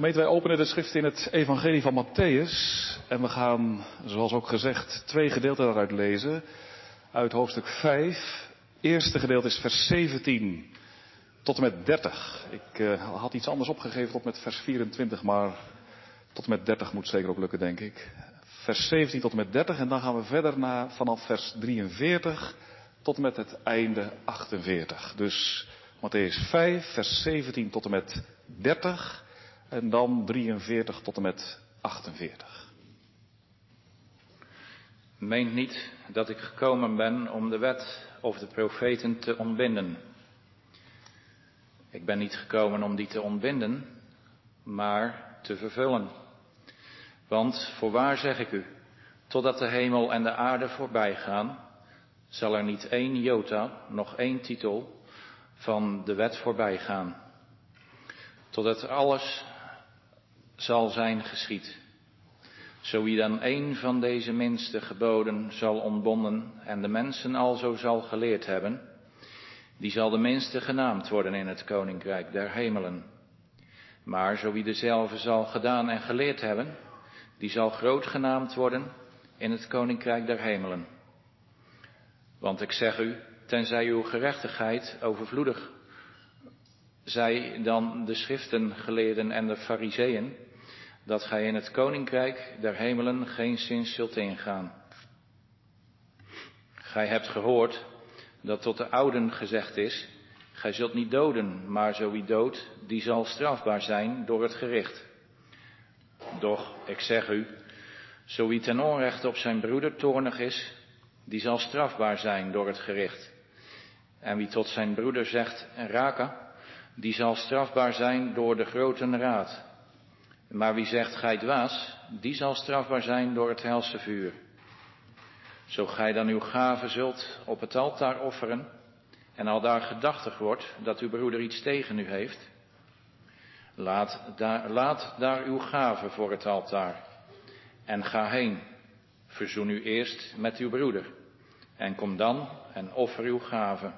Gemeente, wij openen de schrift in het Evangelie van Matthäus. En we gaan, zoals ook gezegd, twee gedeelten daaruit lezen. Uit hoofdstuk 5. Eerste gedeelte is vers 17 tot en met 30. Ik uh, had iets anders opgegeven tot met vers 24, maar tot en met 30 moet zeker ook lukken, denk ik. Vers 17 tot en met 30 en dan gaan we verder naar vanaf vers 43 tot en met het einde 48. Dus Matthäus 5, vers 17 tot en met 30 en dan 43 tot en met 48. Meent niet dat ik gekomen ben om de wet of de profeten te ontbinden. Ik ben niet gekomen om die te ontbinden, maar te vervullen. Want voorwaar zeg ik u, totdat de hemel en de aarde voorbij gaan, zal er niet één jota, nog één titel van de wet voorbij gaan. Totdat alles zal zijn geschied. Zo wie dan een van deze minste geboden zal ontbonden en de mensen alzo zal geleerd hebben, die zal de minste genaamd worden in het koninkrijk der hemelen. Maar zo wie dezelfde zal gedaan en geleerd hebben, die zal groot genaamd worden in het koninkrijk der hemelen. Want ik zeg u, tenzij uw gerechtigheid overvloedig zij dan de schriftengeleerden en de fariseeën, dat gij in het koninkrijk der hemelen geen zin zult ingaan. Gij hebt gehoord dat tot de ouden gezegd is, gij zult niet doden, maar zo wie doodt, die zal strafbaar zijn door het gericht. Doch, ik zeg u, zo wie ten onrechte op zijn broeder toornig is, die zal strafbaar zijn door het gericht. En wie tot zijn broeder zegt, raka, die zal strafbaar zijn door de grote raad. Maar wie zegt gij dwaas, die zal strafbaar zijn door het helse vuur. Zo gij dan uw gave zult op het altaar offeren en al daar gedachtig wordt dat uw broeder iets tegen u heeft, laat daar, laat daar uw gave voor het altaar en ga heen. Verzoen u eerst met uw broeder en kom dan en offer uw gave.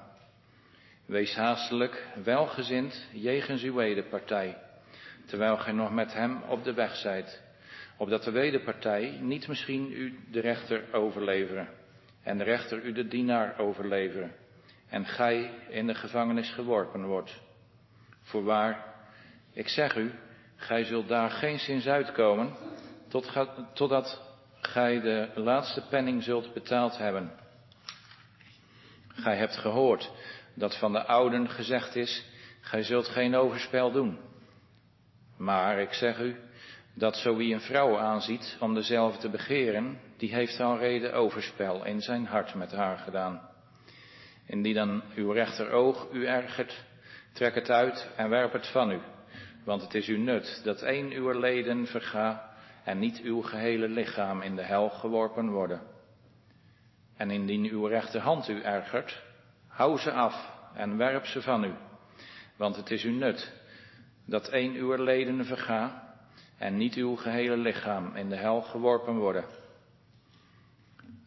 Wees haastelijk, welgezind jegens uw wederpartij terwijl gij nog met hem op de weg zijt, opdat de wederpartij niet misschien u de rechter overleveren en de rechter u de dienaar overleveren en gij in de gevangenis geworpen wordt. Voorwaar, ik zeg u, gij zult daar geen zins uitkomen tot, totdat gij de laatste penning zult betaald hebben. Gij hebt gehoord dat van de ouden gezegd is, gij zult geen overspel doen. Maar ik zeg u, dat zo wie een vrouw aanziet om dezelfde te begeren, die heeft al reden overspel in zijn hart met haar gedaan. Indien dan uw rechteroog u ergert, trek het uit en werp het van u, want het is uw nut dat één uw leden verga en niet uw gehele lichaam in de hel geworpen worden. En indien uw rechterhand u ergert, hou ze af en werp ze van u, want het is uw nut dat een uw leden verga en niet uw gehele lichaam in de hel geworpen worden.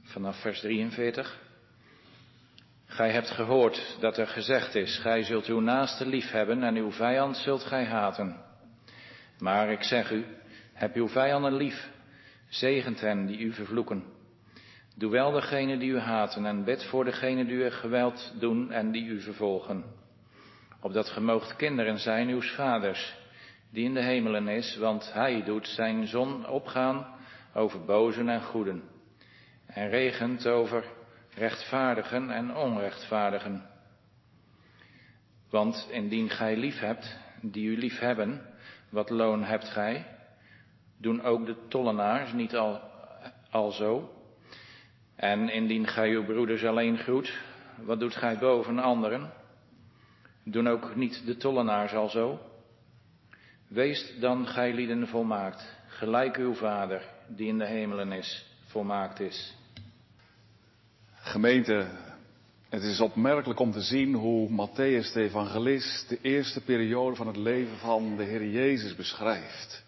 Vanaf vers 43. Gij hebt gehoord dat er gezegd is, gij zult uw naaste lief hebben en uw vijand zult gij haten. Maar ik zeg u, heb uw vijanden lief, zegent hen die u vervloeken. Doe wel degene die u haten en bid voor degene die u geweld doen en die u vervolgen opdat ge kinderen zijn uws vaders, die in de hemelen is, want hij doet zijn zon opgaan over bozen en goeden, en regent over rechtvaardigen en onrechtvaardigen. Want indien gij lief hebt, die u lief hebben, wat loon hebt gij? Doen ook de tollenaars niet al, al zo? En indien gij uw broeders alleen groet, wat doet gij boven anderen? Doen ook niet de tollenaars al zo? Wees dan gij lieden volmaakt, gelijk uw Vader, die in de hemelen is, volmaakt is. Gemeente, het is opmerkelijk om te zien hoe Matthäus de evangelist de eerste periode van het leven van de Heer Jezus beschrijft.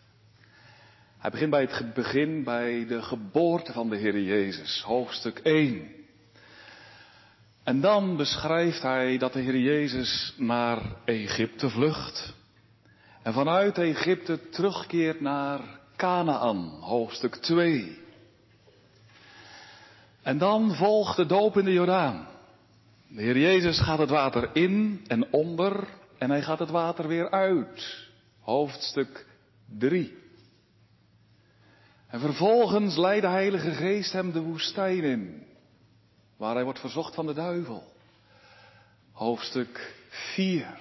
Hij begint bij het begin, bij de geboorte van de Heer Jezus, hoofdstuk 1. En dan beschrijft hij dat de Heer Jezus naar Egypte vlucht. En vanuit Egypte terugkeert naar Canaan, hoofdstuk 2. En dan volgt de doop in de Jordaan. De Heer Jezus gaat het water in en onder en hij gaat het water weer uit. Hoofdstuk 3. En vervolgens leidt de Heilige Geest hem de woestijn in, waar hij wordt verzocht van de duivel. Hoofdstuk 4.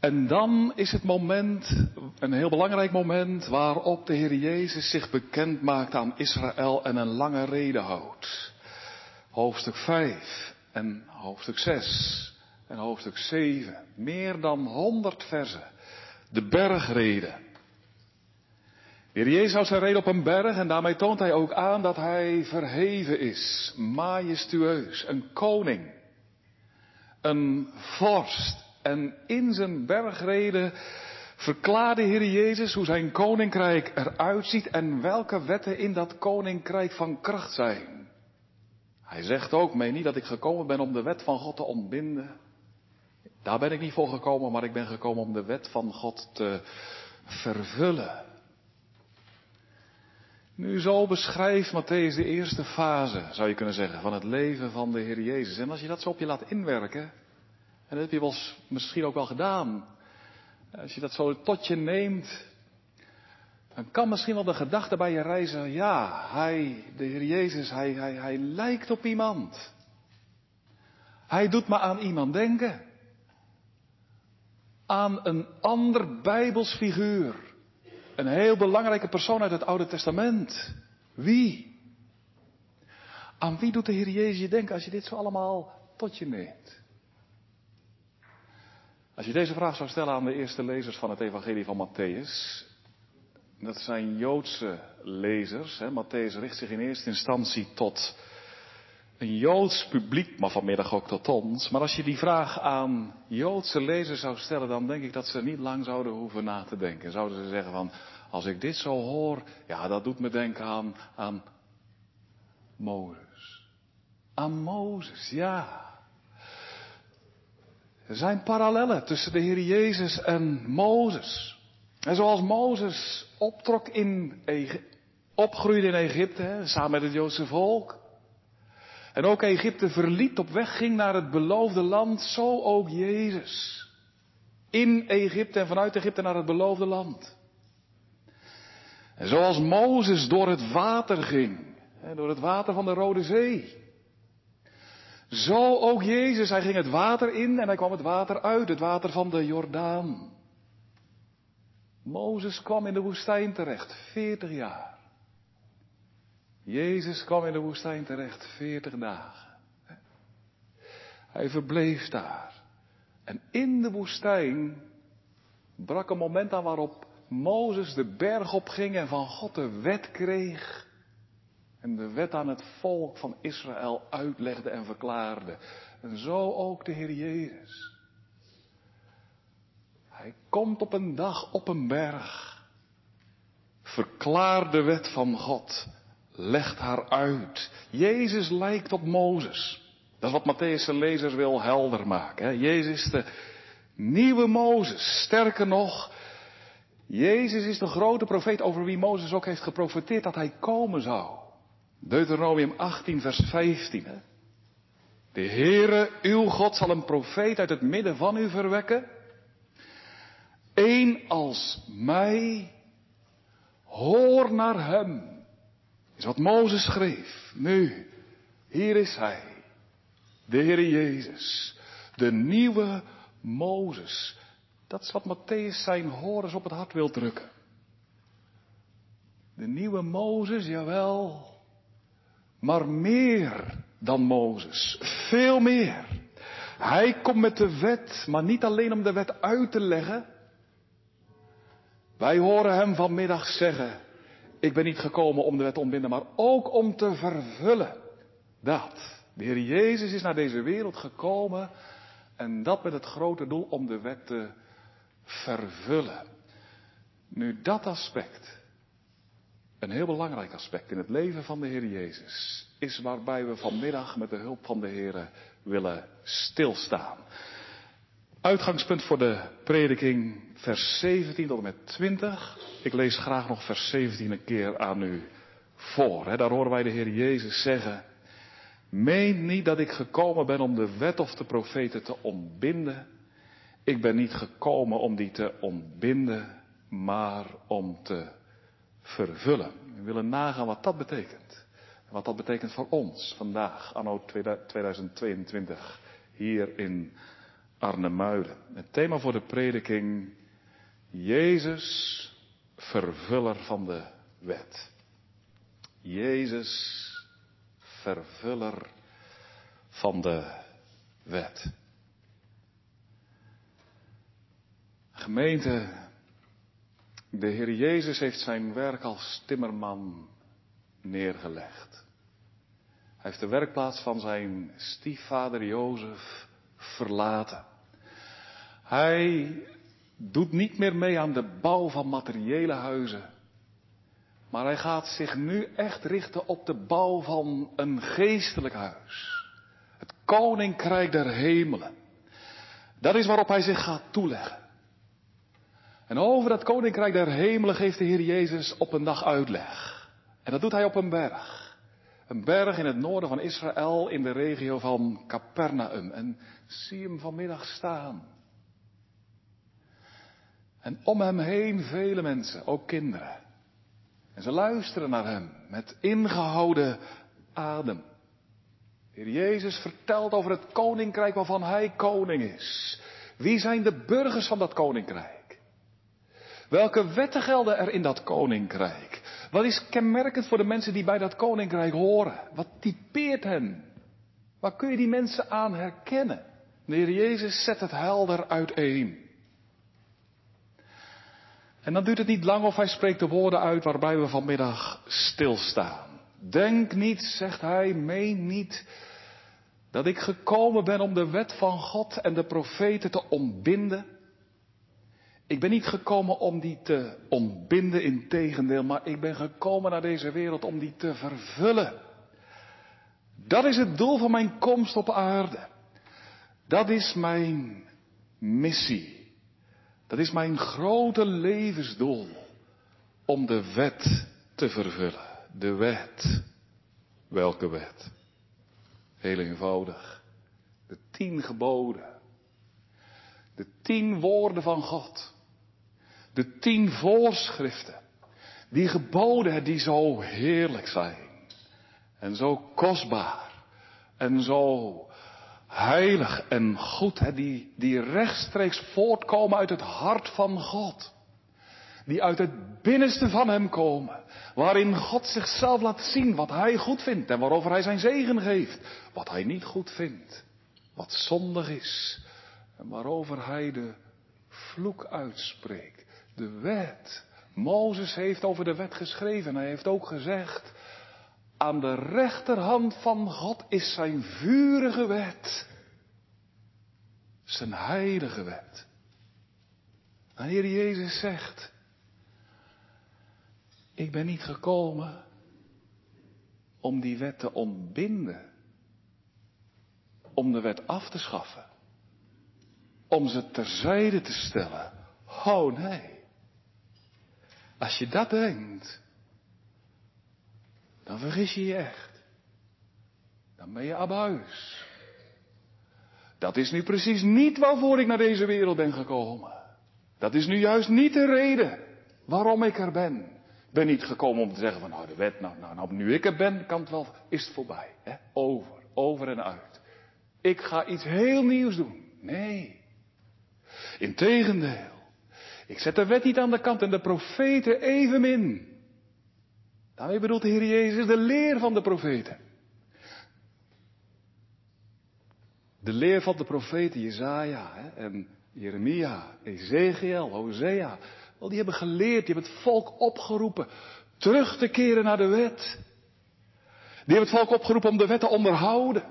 En dan is het moment, een heel belangrijk moment, waarop de Heer Jezus zich bekend maakt aan Israël en een lange reden houdt. Hoofdstuk 5 en hoofdstuk 6 en hoofdstuk 7. Meer dan 100 versen. De bergreden. De Heer Jezus houdt zijn reden op een berg en daarmee toont hij ook aan dat hij verheven is, majestueus, een koning, een vorst. En in zijn bergreden verklaarde Heer Jezus hoe zijn koninkrijk eruit ziet en welke wetten in dat koninkrijk van kracht zijn. Hij zegt ook, meen niet dat ik gekomen ben om de wet van God te ontbinden. Daar ben ik niet voor gekomen, maar ik ben gekomen om de wet van God te vervullen. Nu zo beschrijft Matthäus de eerste fase, zou je kunnen zeggen, van het leven van de Heer Jezus. En als je dat zo op je laat inwerken, en dat heb je wel, misschien ook wel gedaan, als je dat zo tot je neemt, dan kan misschien wel de gedachte bij je reizen, ja, hij, de Heer Jezus, hij, hij, hij lijkt op iemand. Hij doet me aan iemand denken. Aan een ander Bijbels figuur. Een heel belangrijke persoon uit het Oude Testament. Wie? Aan wie doet de Heer Jezus je denken als je dit zo allemaal tot je neemt? Als je deze vraag zou stellen aan de eerste lezers van het Evangelie van Matthäus, dat zijn Joodse lezers. Hè. Matthäus richt zich in eerste instantie tot een Joods publiek, maar vanmiddag ook tot ons. Maar als je die vraag aan Joodse lezers zou stellen, dan denk ik dat ze niet lang zouden hoeven na te denken. Zouden ze zeggen van, als ik dit zo hoor, ja, dat doet me denken aan, aan Mozes. Aan Mozes, ja. Er zijn parallellen tussen de Heer Jezus en Mozes. En zoals Mozes optrok in opgroeide in Egypte, hè, samen met het Joodse volk. En ook Egypte verliet, op weg ging naar het beloofde land, zo ook Jezus. In Egypte en vanuit Egypte naar het beloofde land. En zoals Mozes door het water ging, door het water van de Rode Zee. Zo ook Jezus, hij ging het water in en hij kwam het water uit, het water van de Jordaan. Mozes kwam in de woestijn terecht, veertig jaar. Jezus kwam in de woestijn terecht, veertig dagen. Hij verbleef daar. En in de woestijn brak een moment aan waarop Mozes de berg opging en van God de wet kreeg. En de wet aan het volk van Israël uitlegde en verklaarde. En zo ook de Heer Jezus. Hij komt op een dag op een berg. Verklaart de wet van God. Legt haar uit. Jezus lijkt op Mozes. Dat is wat Matthäus zijn lezers wil helder maken. Hè? Jezus is de nieuwe Mozes. Sterker nog, Jezus is de grote profeet over wie Mozes ook heeft geprofeteerd dat hij komen zou. Deuteronomium 18, vers 15. Hè? De Heere, uw God, zal een profeet uit het midden van u verwekken. Eén als mij. Hoor naar hem. Is wat Mozes schreef. Nu, hier is hij. De Heer Jezus. De nieuwe Mozes. Dat is wat Matthäus zijn horens op het hart wil drukken. De nieuwe Mozes, jawel. Maar meer dan Mozes. Veel meer. Hij komt met de wet, maar niet alleen om de wet uit te leggen. Wij horen hem vanmiddag zeggen, ik ben niet gekomen om de wet te ontbinden, maar ook om te vervullen. Dat. De Heer Jezus is naar deze wereld gekomen en dat met het grote doel om de wet te vervullen. Nu dat aspect, een heel belangrijk aspect in het leven van de Heer Jezus, is waarbij we vanmiddag met de hulp van de Heer willen stilstaan. Uitgangspunt voor de prediking, vers 17 tot en met 20. Ik lees graag nog vers 17 een keer aan u voor. Daar horen wij de Heer Jezus zeggen. Meen niet dat ik gekomen ben om de wet of de profeten te ontbinden. Ik ben niet gekomen om die te ontbinden, maar om te vervullen. We willen nagaan wat dat betekent. Wat dat betekent voor ons vandaag, anno 2022, hier in Arnhemuiden. Het thema voor de prediking, Jezus, vervuller van de wet. Jezus, vervuller van de wet. Gemeente, de Heer Jezus heeft zijn werk als timmerman neergelegd. Hij heeft de werkplaats van zijn stiefvader Jozef verlaten. Hij doet niet meer mee aan de bouw van materiële huizen. Maar hij gaat zich nu echt richten op de bouw van een geestelijk huis. Het koninkrijk der hemelen. Dat is waarop hij zich gaat toeleggen. En over dat koninkrijk der hemelen geeft de Heer Jezus op een dag uitleg. En dat doet hij op een berg. Een berg in het noorden van Israël in de regio van Capernaum. En zie hem vanmiddag staan. En om hem heen vele mensen, ook kinderen. En ze luisteren naar hem met ingehouden adem. Heer Jezus vertelt over het koninkrijk waarvan hij koning is. Wie zijn de burgers van dat koninkrijk? Welke wetten gelden er in dat koninkrijk? Wat is kenmerkend voor de mensen die bij dat koninkrijk horen? Wat typeert hen? Waar kun je die mensen aan herkennen? De Heer Jezus zet het helder uiteen. En dan duurt het niet lang of hij spreekt de woorden uit waarbij we vanmiddag stilstaan. Denk niet, zegt hij, meen niet dat ik gekomen ben om de wet van God en de profeten te ontbinden. Ik ben niet gekomen om die te ontbinden, in tegendeel, maar ik ben gekomen naar deze wereld om die te vervullen. Dat is het doel van mijn komst op aarde. Dat is mijn missie. Dat is mijn grote levensdoel. Om de wet te vervullen. De wet. Welke wet? Heel eenvoudig. De tien geboden. De tien woorden van God. De tien voorschriften. Die geboden die zo heerlijk zijn. En zo kostbaar. En zo heilig en goed, hè, die, die rechtstreeks voortkomen uit het hart van God. Die uit het binnenste van Hem komen. Waarin God zichzelf laat zien wat Hij goed vindt en waarover Hij zijn zegen geeft. Wat Hij niet goed vindt. Wat zondig is. En waarover Hij de vloek uitspreekt. De wet. Mozes heeft over de wet geschreven. Hij heeft ook gezegd. Aan de rechterhand van God is zijn vurige wet. Zijn heilige wet. En Heer Jezus zegt, ik ben niet gekomen om die wet te ontbinden. Om de wet af te schaffen. Om ze terzijde te stellen. Oh nee. Als je dat denkt, dan vergis je je echt. Dan ben je abuis. Dat is nu precies niet waarvoor ik naar deze wereld ben gekomen. Dat is nu juist niet de reden waarom ik er ben. Ik ben niet gekomen om te zeggen van nou de wet, nou, nou, nou nu ik er ben, kan het wel, is het voorbij. Hè? Over, over en uit. Ik ga iets heel nieuws doen. Nee. Integendeel. Ik zet de wet niet aan de kant en de profeten evenmin. Daarmee bedoelt de Heer Jezus de leer van de profeten. De leer van de profeten Jezaja en Jeremia, Ezekiel, Hosea. Wel, die hebben geleerd, die hebben het volk opgeroepen terug te keren naar de wet. Die hebben het volk opgeroepen om de wet te onderhouden.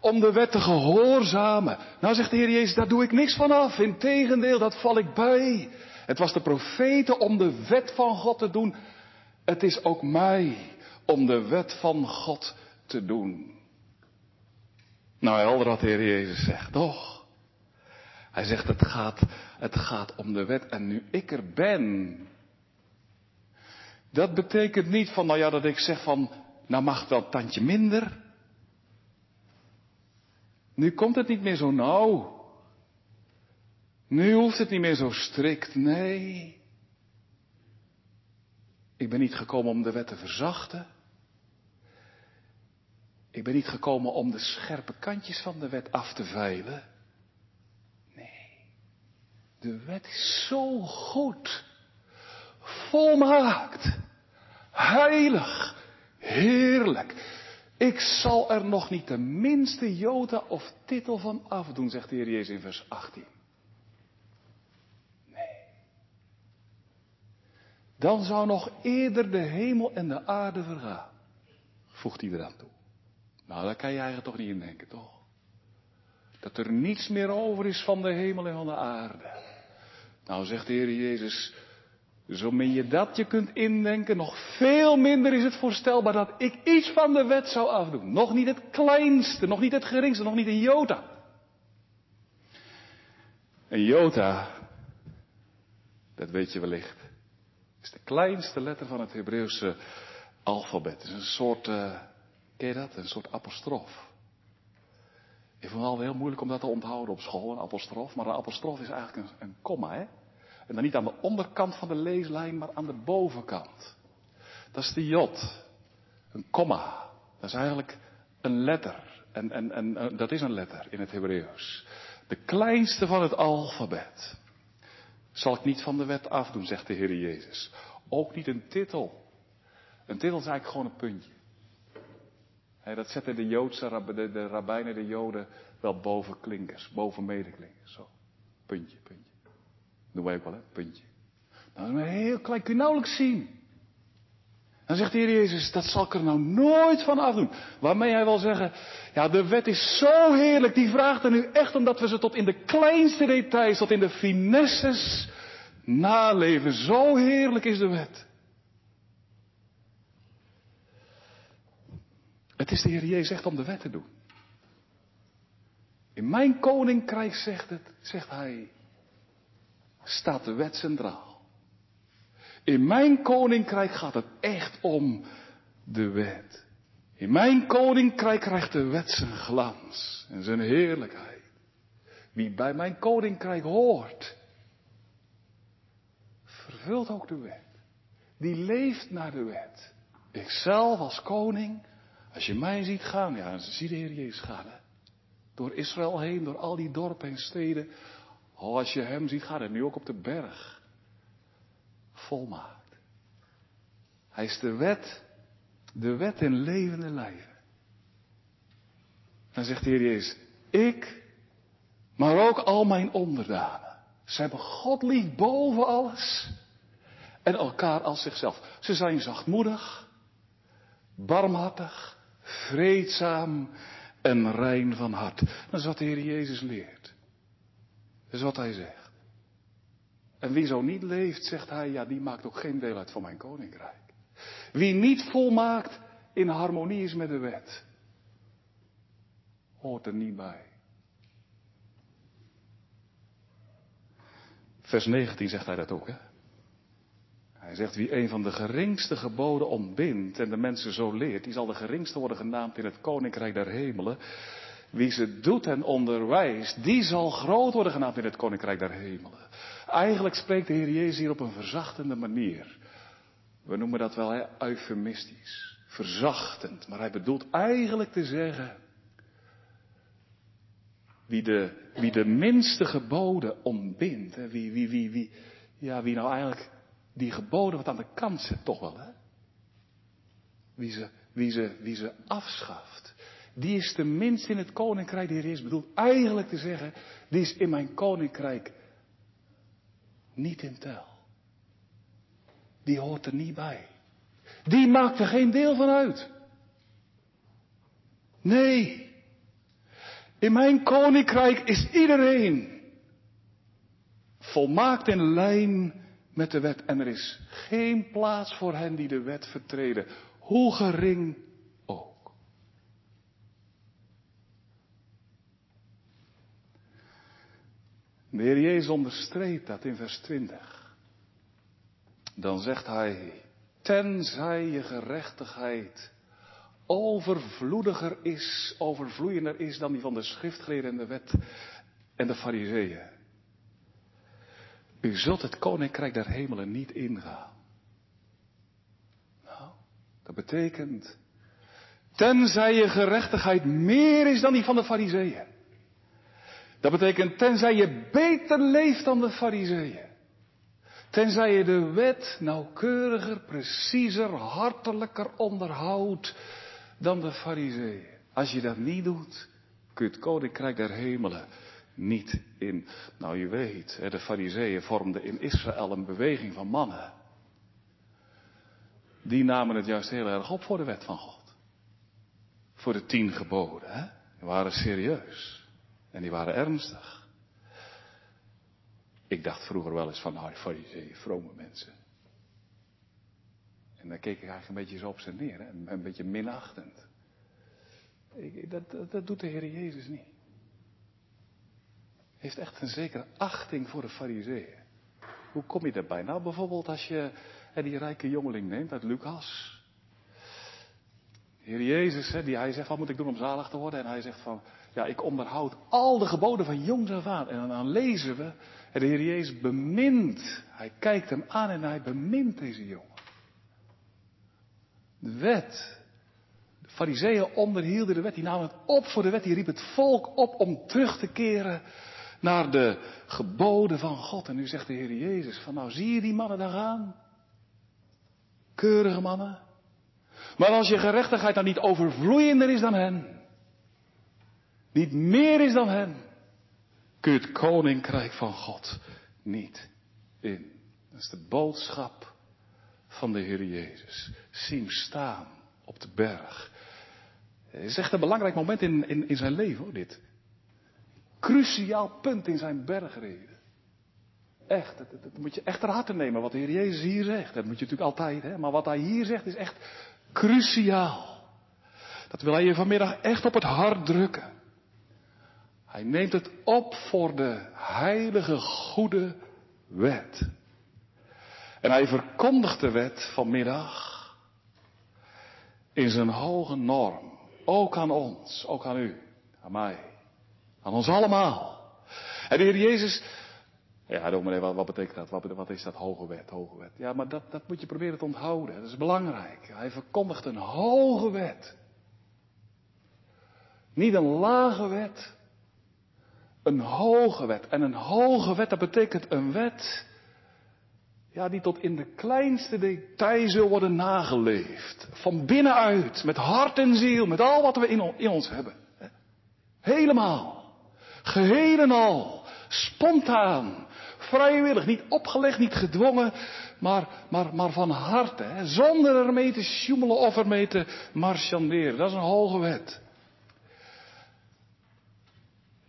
Om de wet te gehoorzamen. Nou zegt de Heer Jezus, daar doe ik niks van af. Integendeel, dat val ik bij. Het was de profeten om de wet van God te doen het is ook mij om de wet van God te doen. Nou, helder wat de Heer Jezus zegt, toch? Hij zegt het gaat, het gaat om de wet en nu ik er ben. Dat betekent niet van, nou ja, dat ik zeg van, nou mag wel tandje minder. Nu komt het niet meer zo nauw. Nu hoeft het niet meer zo strikt. Nee. Ik ben niet gekomen om de wet te verzachten. Ik ben niet gekomen om de scherpe kantjes van de wet af te veilen. Nee. De wet is zo goed. Volmaakt. Heilig. Heerlijk. Ik zal er nog niet de minste jota of titel van afdoen, zegt de Heer Jezus in vers 18. Dan zou nog eerder de hemel en de aarde vergaan, voegt hij eraan toe. Nou, daar kan je eigenlijk toch niet in denken, toch? Dat er niets meer over is van de hemel en van de aarde. Nou, zegt de Heer Jezus, zo min je dat je kunt indenken, nog veel minder is het voorstelbaar dat ik iets van de wet zou afdoen. Nog niet het kleinste, nog niet het geringste, nog niet een jota. Een jota, dat weet je wellicht, is de kleinste letter van het Hebreeuwse alfabet. Het is een soort, uh, ken je dat? Een soort apostrof. Ik vond het al heel moeilijk om dat te onthouden op school, een apostrof. Maar een apostrof is eigenlijk een, een komma, hè? En dan niet aan de onderkant van de leeslijn, maar aan de bovenkant. Dat is de jot. Een komma. Dat is eigenlijk een letter. En, en, en uh, dat is een letter in het Hebreeuws. De kleinste van het alfabet. Zal ik niet van de wet afdoen, zegt de Heer Jezus. Ook niet een titel. Een titel is eigenlijk gewoon een puntje. He, dat zetten de Joodse, de, de rabbijnen, de Joden wel boven klinkers, boven medeklinkers. Zo. Puntje, puntje. Doen wij ook wel, hè? Puntje. Nou, dat is maar heel klein, kun je nauwelijks zien. Dan zegt de Heer Jezus, dat zal ik er nou nooit van afdoen. Waarmee hij wil zeggen, ja, de wet is zo heerlijk, die vraagt er nu echt omdat we ze tot in de kleinste details, tot in de finesses naleven. Zo heerlijk is de wet. Het is de Heer Jezus echt om de wet te doen. In mijn koninkrijk, zegt het, zegt hij, staat de wet centraal. In mijn koninkrijk gaat het echt om de wet. In mijn koninkrijk krijgt de wet zijn glans en zijn heerlijkheid. Wie bij mijn koninkrijk hoort, vervult ook de wet. Die leeft naar de wet. Ikzelf als koning, als je mij ziet gaan, ja, zie de Heer Jezus gaan. Door Israël heen, door al die dorpen en steden. Oh, als je hem ziet gaan, en nu ook op de berg. Volmaakt. Hij is de wet, de wet in levende lijven. Dan zegt de Heer Jezus, ik, maar ook al mijn onderdanen. Ze hebben God lief boven alles. En elkaar als zichzelf. Ze zijn zachtmoedig, barmhartig, vreedzaam en rein van hart. Dat is wat de Heer Jezus leert. Dat is wat hij zegt. En wie zo niet leeft, zegt hij, ja, die maakt ook geen deel uit van mijn koninkrijk. Wie niet volmaakt in harmonie is met de wet, hoort er niet bij. Vers 19 zegt hij dat ook, hè? Hij zegt, wie een van de geringste geboden ontbindt en de mensen zo leert, die zal de geringste worden genaamd in het koninkrijk der hemelen. Wie ze doet en onderwijst, die zal groot worden genaamd in het koninkrijk der hemelen. Eigenlijk spreekt de Heer Jezus hier op een verzachtende manier. We noemen dat wel hè, eufemistisch, verzachtend. Maar hij bedoelt eigenlijk te zeggen, wie de, wie de minste geboden ontbindt, wie, wie, wie, wie, ja, wie nou eigenlijk die geboden wat aan de kant zet, toch wel, hè? Wie ze, wie ze, wie ze afschaft. Die is de minst in het koninkrijk. De Heer Jezus bedoelt eigenlijk te zeggen, die is in mijn koninkrijk niet in tel. Die hoort er niet bij. Die maakt er geen deel van uit. Nee. In mijn koninkrijk is iedereen volmaakt in lijn met de wet. En er is geen plaats voor hen die de wet vertreden, hoe gering ook. De Heer Jezus onderstreept dat in vers 20. Dan zegt hij, tenzij je gerechtigheid overvloediger is, overvloeiender is dan die van de schriftgeleerden en de wet en de fariseeën. U zult het koninkrijk der hemelen niet ingaan. Nou, dat betekent, tenzij je gerechtigheid meer is dan die van de fariseeën. Dat betekent, tenzij je beter leeft dan de fariseeën. Tenzij je de wet nauwkeuriger, preciezer, hartelijker onderhoudt dan de fariseeën. Als je dat niet doet, kun je het koninkrijk der hemelen niet in. Nou, je weet, de fariseeën vormden in Israël een beweging van mannen. Die namen het juist heel erg op voor de wet van God. Voor de tien geboden, hè? Die waren serieus. En die waren ernstig. Ik dacht vroeger wel eens van, nou, fariseeën, vrome mensen. En dan keek ik eigenlijk een beetje zo op ze neer, hè? een beetje minachtend. Ik, dat, dat, doet de Heer Jezus niet. Hij heeft echt een zekere achting voor de fariseeën. Hoe kom je daarbij? Nou, bijvoorbeeld als je die rijke jongeling neemt uit Lucas. De Heer Jezus, die, hij zegt, wat moet ik doen om zalig te worden? En hij zegt van, ja, ik onderhoud al de geboden van jongs af aan. En dan lezen we, de Heer Jezus bemint. Hij kijkt hem aan en hij bemint deze jongen. De wet. De fariseeën onderhielden de wet. Die namen het op voor de wet. Die riep het volk op om terug te keren naar de geboden van God. En nu zegt de Heer Jezus van nou zie je die mannen daar gaan? Keurige mannen. Maar als je gerechtigheid dan niet overvloeiender is dan hen. Niet meer is dan hen. Kun je het koninkrijk van God niet in. Dat is de boodschap van de Heer Jezus. Zie hem staan op de berg. Het is echt een belangrijk moment in, in, in zijn leven, hoor, dit. Cruciaal punt in zijn bergreden. Echt, dat, dat, moet je echt ter harte nemen wat de Heer Jezus hier zegt. Dat moet je natuurlijk altijd, hè. Maar wat hij hier zegt is echt cruciaal. Dat wil hij je vanmiddag echt op het hart drukken. Hij neemt het op voor de heilige, goede wet. En hij verkondigt de wet vanmiddag in zijn hoge norm. Ook aan ons, ook aan u, aan mij, aan ons allemaal. En de Heer Jezus, ja, dominee, wat, wat betekent dat? Wat, wat, is dat hoge wet, hoge wet? Ja, maar dat, dat moet je proberen te onthouden. Dat is belangrijk. Hij verkondigt een hoge wet. Niet een lage wet, een hoge wet. En een hoge wet, dat betekent een wet ja, die tot in de kleinste detail zal worden nageleefd. Van binnenuit, met hart en ziel, met al wat we in, in ons hebben. Helemaal. Geheel en al. Spontaan. Vrijwillig. Niet opgelegd, niet gedwongen. Maar, maar, maar van harte. Zonder ermee te sjoemelen of ermee te marchanderen. Dat is een hoge wet.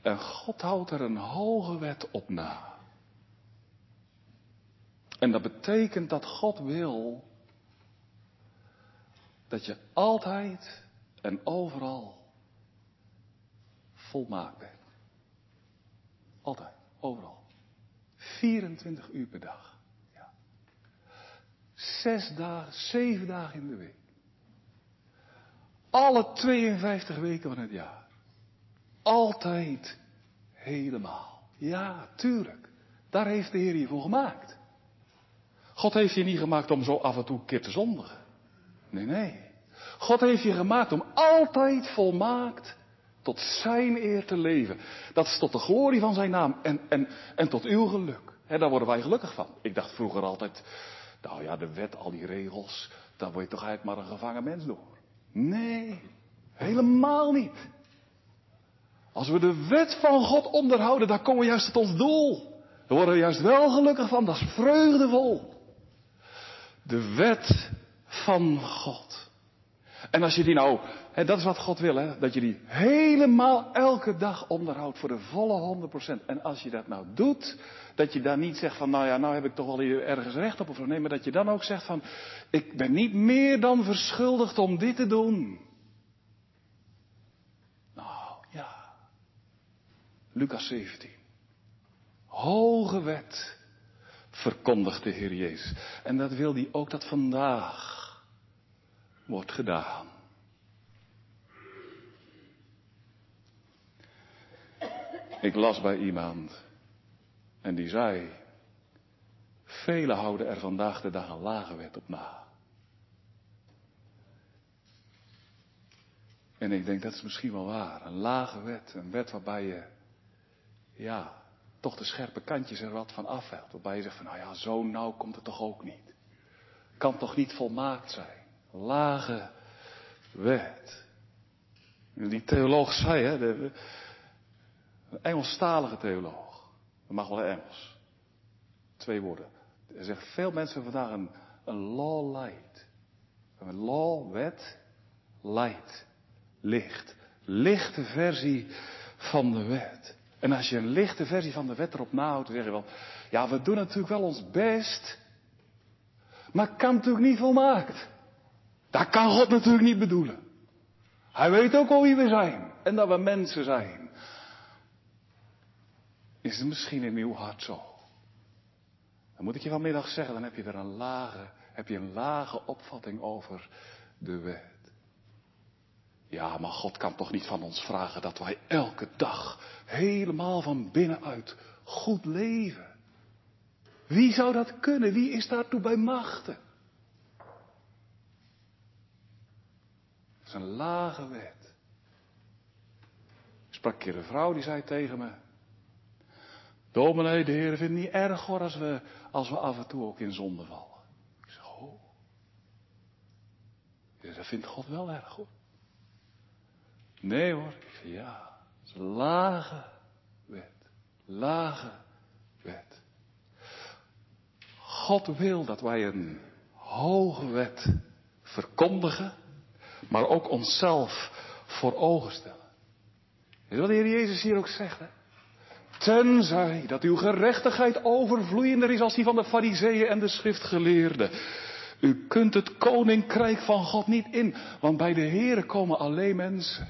En God houdt er een hoge wet op na. En dat betekent dat God wil dat je altijd en overal volmaakt bent. Altijd, overal. 24 uur per dag. Ja. Zes dagen, zeven dagen in de week. Alle 52 weken van het jaar. Altijd helemaal. Ja, tuurlijk. Daar heeft de Heer je voor gemaakt. God heeft je niet gemaakt om zo af en toe een keer te zondigen. Nee, nee. God heeft je gemaakt om altijd volmaakt tot zijn eer te leven. Dat is tot de glorie van zijn naam en, en, en tot uw geluk. Daar worden wij gelukkig van. Ik dacht vroeger altijd, nou ja, de wet, al die regels, daar word je toch eigenlijk maar een gevangen mens door. Nee, helemaal niet. Als we de wet van God onderhouden, dan komen we juist tot ons doel. Daar worden we juist wel gelukkig van, dat is vreugdevol. De wet van God. En als je die nou, hè, dat is wat God wil, hè, dat je die helemaal elke dag onderhoudt voor de volle 100%. En als je dat nou doet, dat je dan niet zegt van, nou ja, nou heb ik toch wel hier ergens recht op of zo. Nee, maar dat je dan ook zegt van, ik ben niet meer dan verschuldigd om dit te doen. Nou, ja. Lucas 17. hoge wet verkondigt de Heer Jezus. En dat wil hij ook dat vandaag wordt gedaan. Ik las bij iemand en die zei, velen houden er vandaag de dag een lage wet op na. En ik denk dat is misschien wel waar. Een lage wet, een wet waarbij je, ja, toch de scherpe kantjes er wat van afhelt. Waarbij je zegt van, nou ja, zo nauw komt het toch ook niet. Kan toch niet volmaakt zijn. Lage wet. Die theoloog zei, hè, de, een Engelstalige theoloog. Dat mag wel Engels. Twee woorden. Er zeggen veel mensen vandaag een, law light. Een law, wet, light. Licht. Lichte versie van de wet. En als je een lichte versie van de wet erop nahoudt, zeg je wel, ja, we doen natuurlijk wel ons best. Maar kan natuurlijk niet volmaakt. Dat kan God natuurlijk niet bedoelen. Hij weet ook al wie we zijn. En dat we mensen zijn. Is het misschien in uw hart zo? Dan moet ik je vanmiddag zeggen, dan heb je er een lage, heb je een lage opvatting over de wet. Ja, maar God kan toch niet van ons vragen dat wij elke dag helemaal van binnenuit goed leven. Wie zou dat kunnen? Wie is daartoe bij machten? Is een lage wet. Ik sprak een keer een vrouw die zei tegen me. Dominee, de Heer vindt het niet erg hoor als we, als we af en toe ook in zonde vallen. Ik zeg, oh. Dat vindt God wel erg hoor. Nee hoor. Ik zeg, ja. Het is een lage wet. Lage wet. God wil dat wij een hoge wet verkondigen, maar ook onszelf voor ogen stellen. Is wat de Heer Jezus hier ook zegt, hè? Tenzij dat uw gerechtigheid overvloeiender is als die van de fariseeën en de schriftgeleerden. U kunt het koninkrijk van God niet in, want bij de Heeren komen alleen mensen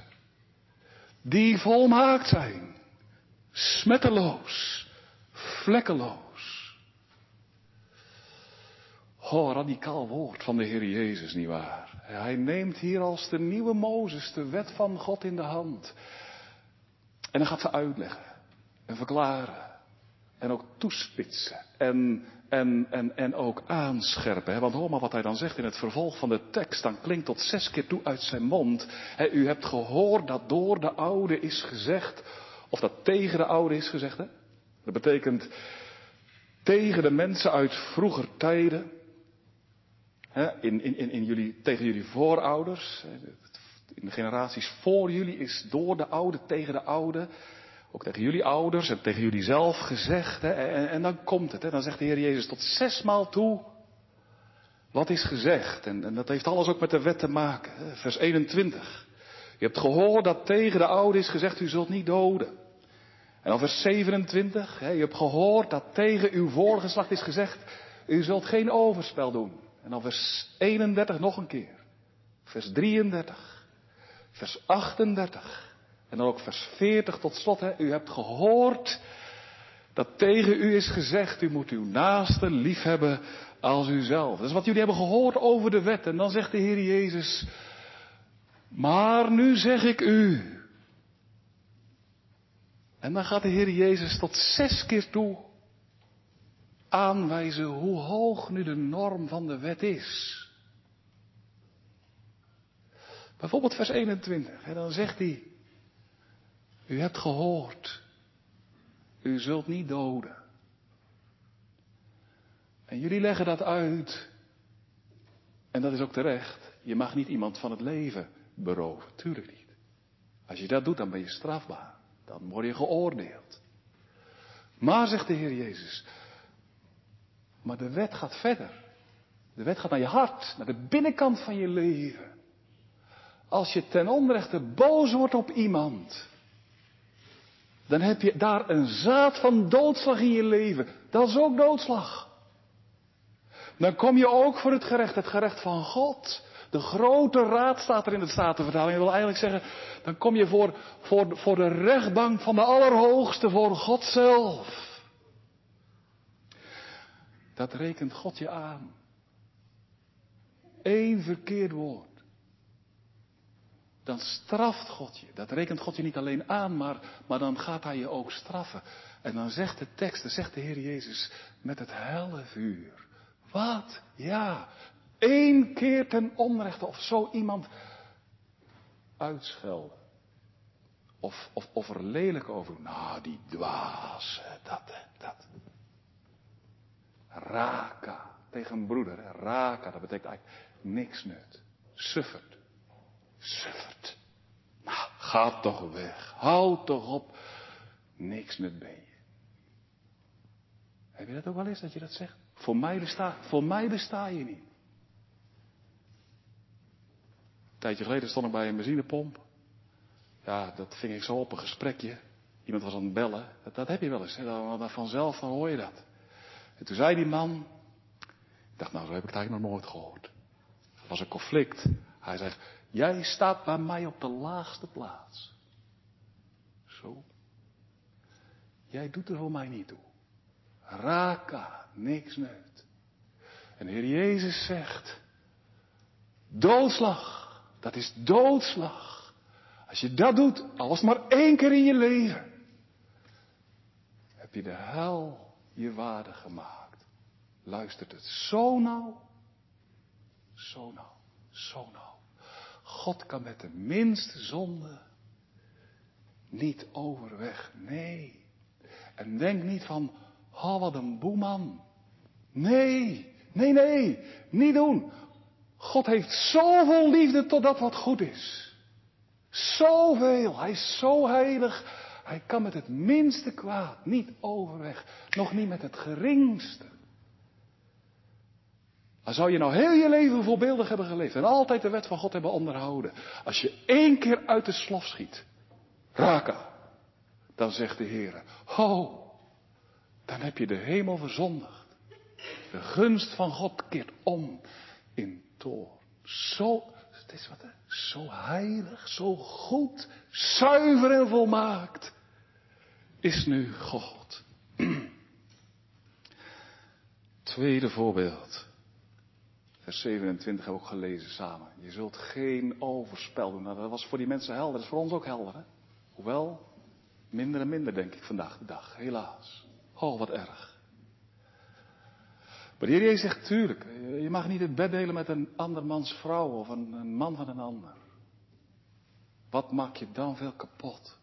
die volmaakt zijn, smetteloos, vlekkeloos. Oh, radicaal woord van de Heer Jezus, nietwaar? Hij neemt hier als de nieuwe Mozes de wet van God in de hand. En dan gaat ze uitleggen en verklaren. En ook toespitsen. En, en, en, en ook aanscherpen. Want hoor maar wat hij dan zegt in het vervolg van de tekst. Dan klinkt tot zes keer toe uit zijn mond. u hebt gehoord dat door de oude is gezegd. Of dat tegen de oude is gezegd. Hè? Dat betekent tegen de mensen uit vroeger tijden. In, in, in, jullie, tegen jullie voorouders. In de generaties voor jullie is door de oude tegen de oude ook tegen jullie ouders en tegen jullie zelf gezegd. En, dan komt het. Dan zegt de Heer Jezus tot zesmaal toe. Wat is gezegd? En, dat heeft alles ook met de wet te maken. Vers 21. Je hebt gehoord dat tegen de oude is gezegd, u zult niet doden. En dan vers 27. Hè, je hebt gehoord dat tegen uw voorgeslacht is gezegd, u zult geen overspel doen. En dan vers 31 nog een keer. Vers 33. Vers 38. En dan ook vers 40 tot slot. Hè. U hebt gehoord dat tegen u is gezegd, u moet uw naaste liefhebben als uzelf. Dat is wat jullie hebben gehoord over de wet. En dan zegt de Heer Jezus, maar nu zeg ik u. En dan gaat de Heer Jezus tot zes keer toe aanwijzen hoe hoog nu de norm van de wet is. Bijvoorbeeld vers 21. En dan zegt hij, u hebt gehoord. U zult niet doden. En jullie leggen dat uit. En dat is ook terecht. Je mag niet iemand van het leven beroven. Tuurlijk niet. Als je dat doet, dan ben je strafbaar. Dan word je geoordeeld. Maar, zegt de Heer Jezus, maar de wet gaat verder. De wet gaat naar je hart, naar de binnenkant van je leven. Als je ten onrechte boos wordt op iemand, dan heb je daar een zaad van doodslag in je leven. Dat is ook doodslag. Dan kom je ook voor het gerecht, het gerecht van God. De grote raad staat er in de Statenvertaling. Ik wil eigenlijk zeggen, dan kom je voor, voor, voor de rechtbank van de Allerhoogste, voor God zelf. Dat rekent God je aan. Eén verkeerd woord. Dan straft God je. Dat rekent God je niet alleen aan, maar, maar dan gaat hij je ook straffen. En dan zegt de tekst, dan zegt de Heer Jezus, met het helle vuur. Wat? Ja, één keer ten onrechte of zo iemand uitschelden. Of, of, of er lelijk over. Nou, die dwaas, dat, dat. Raka, tegen een broeder. Raka, dat betekent eigenlijk niks nut. Suffert. Suffert. Nou, ga toch weg. Houd toch op. Niks nut ben je. Heb je dat ook wel eens dat je dat zegt? Voor mij besta, voor mij besta je niet. Een tijdje geleden stond ik bij een benzinepomp. Ja, dat ving ik zo op een gesprekje. Iemand was aan het bellen. Dat, heb je wel eens. Hè? Dan, vanzelf dan hoor je dat. En toen zei die man. Ik dacht, nou, zo heb ik het eigenlijk nog nooit gehoord. Er was een conflict. Hij zegt, jij staat bij mij op de laagste plaats. Zo. Jij doet er voor mij niet toe. Raka, niks nut. En de Heer Jezus zegt, doodslag. Dat is doodslag. Als je dat doet, alles maar één keer in je leven, heb je de hel je waarde gemaakt. Luistert het zo nauw? Zo nauw, zo nauw. God kan met de minste zonde niet overweg. Nee. En denk niet van, oh wat een boeman. Nee, nee, nee, niet doen. God heeft zoveel liefde tot dat wat goed is. Zoveel. Hij is zo heilig. Hij kan met het minste kwaad niet overweg. Nog niet met het geringste. Maar zou je nou heel je leven voorbeeldig hebben geleefd en altijd de wet van God hebben onderhouden. Als je één keer uit de slof schiet. Raka. Dan zegt de Heer. Ho. Dan heb je de hemel verzondigd. De gunst van God keert om in toorn. Zo, het is wat, zo heilig, zo goed, zuiver en volmaakt is nu God. Tweede voorbeeld. Vers 27 hebben we ook gelezen samen. Je zult geen overspel doen. Nou, dat was voor die mensen helder. Dat is voor ons ook helder. Hè? Hoewel, minder en minder denk ik vandaag de dag. Helaas. Oh, wat erg. Maar de Heer Jezus zegt, tuurlijk, je mag niet het bed delen met een andermans vrouw of een, een man van een ander. Wat maak je dan veel kapot?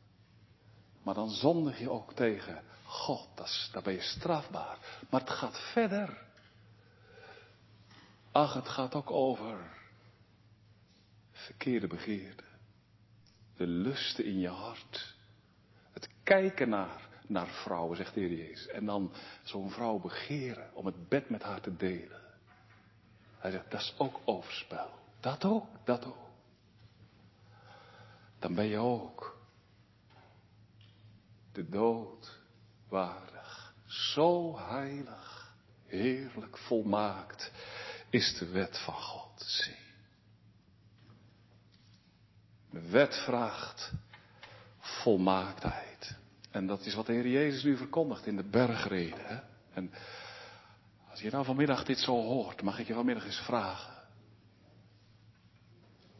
Maar dan zondig je ook tegen God, dan ben je strafbaar. Maar het gaat verder. Ach, het gaat ook over verkeerde begeerden. De lusten in je hart. Het kijken naar naar vrouwen, zegt de Heer Jezus. En dan zo'n vrouw begeren om het bed met haar te delen. Hij zegt, dat is ook overspel. Dat ook, dat ook. Dan ben je ook de dood waardig. Zo heilig, heerlijk, volmaakt is de wet van God. Zie. De wet vraagt volmaaktheid. En dat is wat de Heer Jezus nu verkondigt in de bergreden. En als je nou vanmiddag dit zo hoort, mag ik je vanmiddag eens vragen.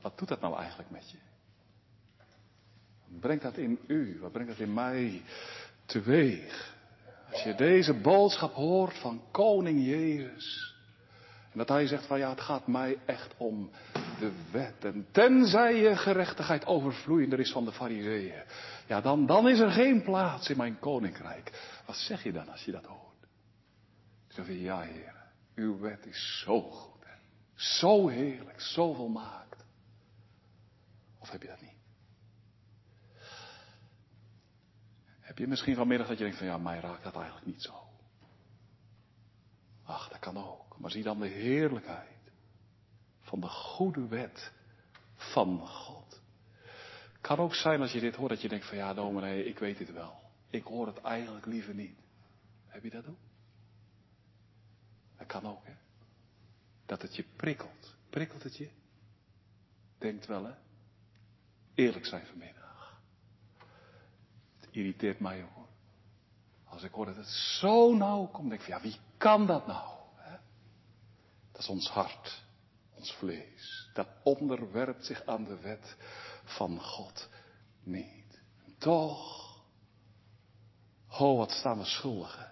Wat doet dat nou eigenlijk met je? Wat brengt dat in u? Wat brengt dat in mij teweeg? Als je deze boodschap hoort van Koning Jezus. En dat hij zegt van ja, het gaat mij echt om de wet. En tenzij je gerechtigheid overvloeiender is van de fariseeën. Ja, dan, dan is er geen plaats in mijn koninkrijk. Wat zeg je dan als je dat hoort? Zeg je, ja heer, uw wet is zo goed. Zo heerlijk, zo volmaakt. Of heb je dat niet? Heb je misschien vanmiddag dat je denkt van ja, mij raakt dat eigenlijk niet zo. Ach, dat kan ook. Maar zie dan de heerlijkheid van de goede wet van God. Kan ook zijn als je dit hoort dat je denkt van ja, dominee, ik weet dit wel. Ik hoor het eigenlijk liever niet. Heb je dat ook? Dat kan ook, hè? Dat het je prikkelt. Prikkelt het je? Denkt wel, hè? Eerlijk zijn vanmiddag. Irriteert mij hoor. Als ik hoor dat het zo nauw komt, denk ik van ja, wie kan dat nou? Dat is ons hart, ons vlees. Dat onderwerpt zich aan de wet van God niet. Toch, oh wat staan we schuldigen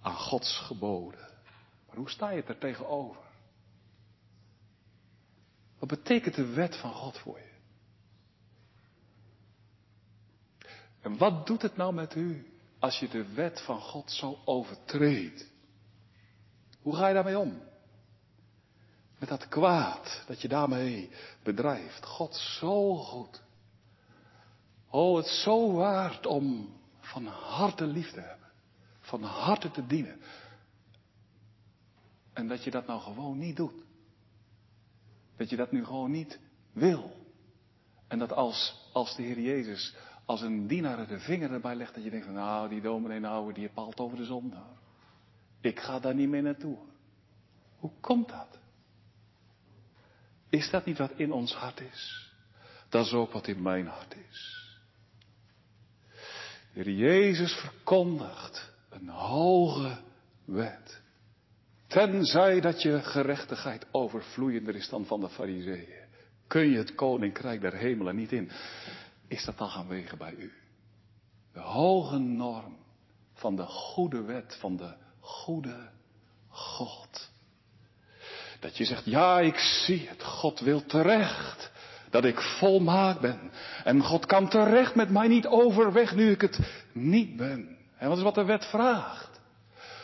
aan Gods geboden. Maar hoe sta je er tegenover? Wat betekent de wet van God voor je? En wat doet het nou met u als je de wet van God zo overtreedt? Hoe ga je daarmee om? Met dat kwaad dat je daarmee bedrijft. God zo goed. Oh, het zo waard om van harte lief te hebben. Van harte te dienen. En dat je dat nou gewoon niet doet. Dat je dat nu gewoon niet wil. En dat als, als de Heer Jezus als een dienaar de vinger erbij legt, dat je denkt, nou die dominee nou, die paalt over de zonde. Ik ga daar niet meer naartoe. Hoe komt dat? Is dat niet wat in ons hart is? Dat is ook wat in mijn hart is. Jezus verkondigt een hoge wet. Tenzij dat je gerechtigheid overvloeiender is dan van de fariseeën. Kun je het koninkrijk der hemelen niet in. Is dat dan gaan wegen bij u? De hoge norm van de goede wet, van de goede God. Dat je zegt, ja, ik zie het. God wil terecht dat ik volmaakt ben. En God kan terecht met mij niet overweg nu ik het niet ben. En wat is wat de wet vraagt?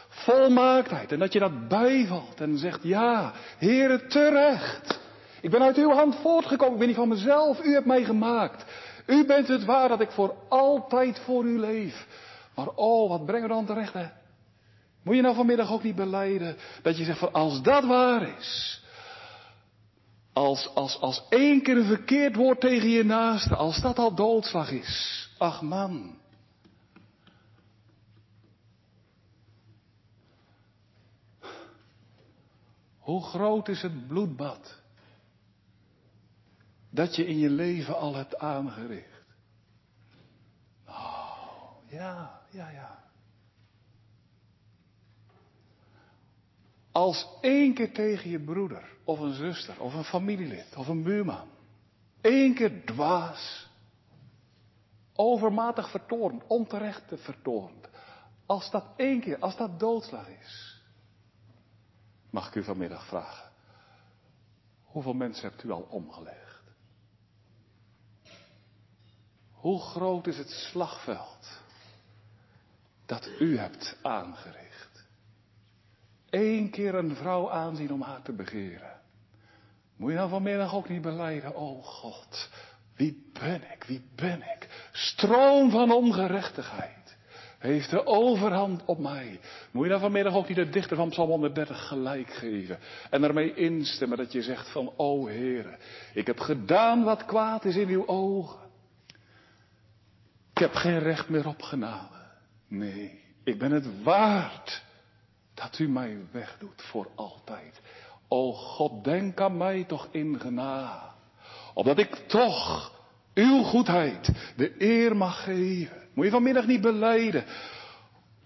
Volmaaktheid. En dat je dat bijvalt en zegt, ja, Heere, terecht. Ik ben uit uw hand voortgekomen. Ik ben niet van mezelf. U hebt mij gemaakt. U bent het waar dat ik voor altijd voor u leef. Maar oh, wat brengen we dan terecht, hè? Moet je nou vanmiddag ook niet beleiden dat je zegt van als dat waar is. Als, als, als één keer verkeerd woord tegen je naaste, als dat al doodslag is. Ach man. Hoe groot is het bloedbad dat je in je leven al hebt aangericht? Oh, ja, ja, ja. Als één keer tegen je broeder, of een zuster, of een familielid, of een buurman, één keer dwaas, overmatig vertoornd, onterecht vertoornd, als dat één keer, als dat doodslag is, mag ik u vanmiddag vragen, hoeveel mensen hebt u al omgelegd? Hoe groot is het slagveld dat u hebt aangericht? Eén keer een vrouw aanzien om haar te begeren. Moet je nou vanmiddag ook niet beleiden, oh God, wie ben ik, wie ben ik? Stroom van ongerechtigheid heeft de overhand op mij. Moet je nou vanmiddag ook niet de dichter van Psalm 130 gelijk geven. En ermee instemmen dat je zegt van, o Heere, ik heb gedaan wat kwaad is in uw ogen. Ik heb geen recht meer op genade. Nee, ik ben het waard dat u mij wegdoet voor altijd. O God, denk aan mij toch in genade. Opdat ik toch uw goedheid de eer mag geven. Moet je vanmiddag niet beleiden.